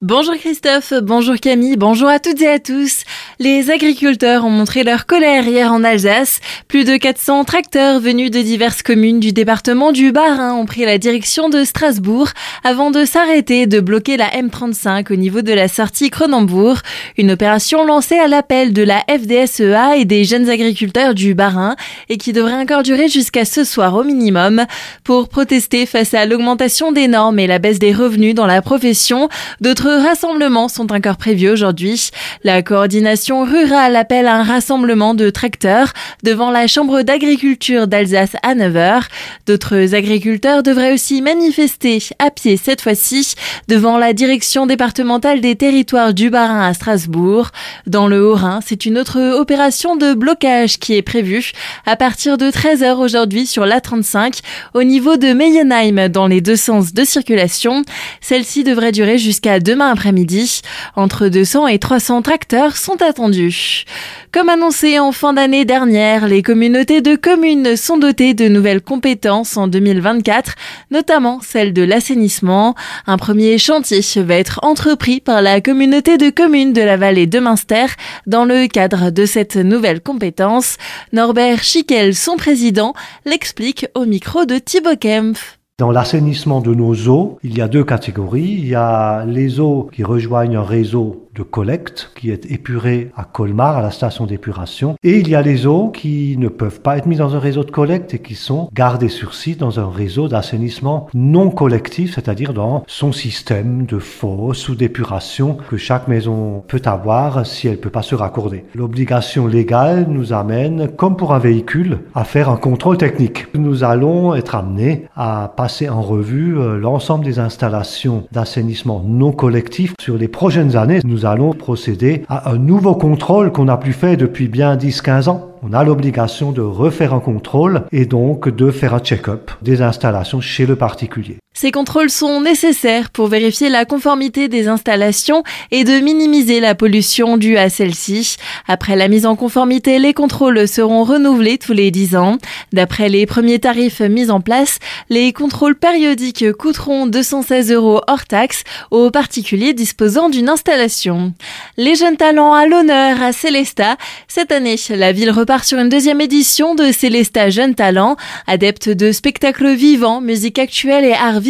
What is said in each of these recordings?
Bonjour Christophe, bonjour Camille, bonjour à toutes et à tous. Les agriculteurs ont montré leur colère hier en Alsace. Plus de 400 tracteurs venus de diverses communes du département du Bas-Rhin ont pris la direction de Strasbourg avant de s'arrêter de bloquer la M35 au niveau de la sortie Cronenbourg. Une opération lancée à l'appel de la FDSEA et des jeunes agriculteurs du Bas-Rhin et qui devrait encore durer jusqu'à ce soir au minimum pour protester face à l'augmentation des normes et la baisse des revenus dans la profession. D'autres rassemblements sont encore prévus aujourd'hui. La coordination rurale appelle un rassemblement de tracteurs devant la Chambre d'agriculture d'Alsace à 9h. D'autres agriculteurs devraient aussi manifester à pied cette fois-ci devant la direction départementale des territoires du Bas-Rhin à Strasbourg. Dans le Haut-Rhin, c'est une autre opération de blocage qui est prévue à partir de 13h aujourd'hui sur l'A35 au niveau de Meyenheim dans les deux sens de circulation. Celle-ci devrait durer jusqu'à demain après-midi. Entre 200 et 300 tracteurs sont attendus. Comme annoncé en fin d'année dernière, les communautés de communes sont dotées de nouvelles compétences en 2024, notamment celle de l'assainissement. Un premier chantier va être entrepris par la communauté de communes de la vallée de Münster dans le cadre de cette nouvelle compétence. Norbert Schickel, son président, l'explique au micro de Thibaut Kempf. Dans l'assainissement de nos eaux, il y a deux catégories. Il y a les eaux qui rejoignent un réseau de collecte qui est épuré à Colmar, à la station d'épuration. Et il y a les eaux qui ne peuvent pas être mises dans un réseau de collecte et qui sont gardées sur site dans un réseau d'assainissement non collectif, c'est-à-dire dans son système de fosse ou d'épuration que chaque maison peut avoir si elle ne peut pas se raccorder. L'obligation légale nous amène, comme pour un véhicule, à faire un contrôle technique. Nous allons être amenés à passer en revue euh, l'ensemble des installations d'assainissement non collectif sur les prochaines années. Nous allons procéder à un nouveau contrôle qu'on n'a plus fait depuis bien 10-15 ans on a l'obligation de refaire un contrôle et donc de faire un check-up des installations chez le particulier. Ces contrôles sont nécessaires pour vérifier la conformité des installations et de minimiser la pollution due à celle-ci. Après la mise en conformité, les contrôles seront renouvelés tous les 10 ans. D'après les premiers tarifs mis en place, les contrôles périodiques coûteront 216 euros hors taxe aux particuliers disposant d'une installation. Les jeunes talents à l'honneur à Célesta. Cette année, la ville repart sur une deuxième édition de Célesta Jeunes Talents. Adeptes de spectacles vivants, musique actuelle et art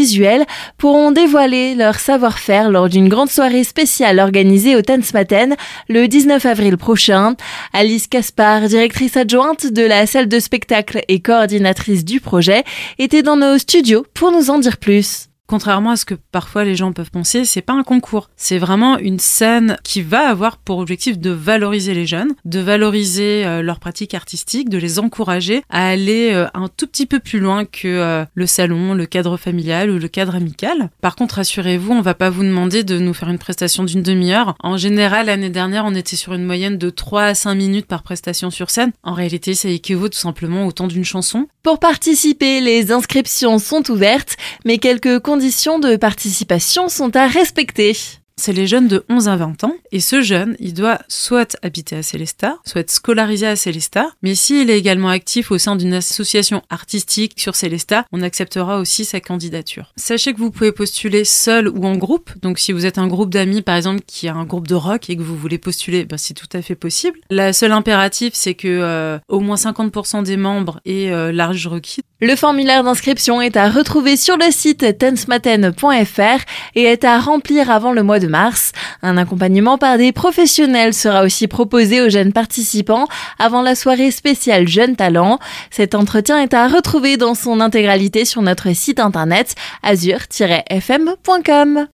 pourront dévoiler leur savoir-faire lors d'une grande soirée spéciale organisée au Tanzmatten le 19 avril prochain. Alice Caspar, directrice adjointe de la salle de spectacle et coordinatrice du projet, était dans nos studios pour nous en dire plus. Contrairement à ce que parfois les gens peuvent penser, c'est pas un concours. C'est vraiment une scène qui va avoir pour objectif de valoriser les jeunes, de valoriser euh, leurs pratiques artistiques, de les encourager à aller euh, un tout petit peu plus loin que euh, le salon, le cadre familial ou le cadre amical. Par contre, rassurez-vous, on va pas vous demander de nous faire une prestation d'une demi-heure. En général, l'année dernière, on était sur une moyenne de 3 à 5 minutes par prestation sur scène. En réalité, ça équivaut tout simplement au temps d'une chanson. Pour participer, les inscriptions sont ouvertes, mais quelques conditions de participation sont à respecter c'est les jeunes de 11 à 20 ans. Et ce jeune, il doit soit habiter à Célestat, soit être scolarisé à Célestat. Mais s'il est également actif au sein d'une association artistique sur Célestat, on acceptera aussi sa candidature. Sachez que vous pouvez postuler seul ou en groupe. Donc si vous êtes un groupe d'amis, par exemple, qui a un groupe de rock et que vous voulez postuler, bah, c'est tout à fait possible. La seule impératif, c'est que euh, au moins 50% des membres aient euh, l'âge requis. Le formulaire d'inscription est à retrouver sur le site tensmaten.fr et est à remplir avant le mois de mars. Un accompagnement par des professionnels sera aussi proposé aux jeunes participants avant la soirée spéciale Jeunes Talents. Cet entretien est à retrouver dans son intégralité sur notre site internet azur-fm.com.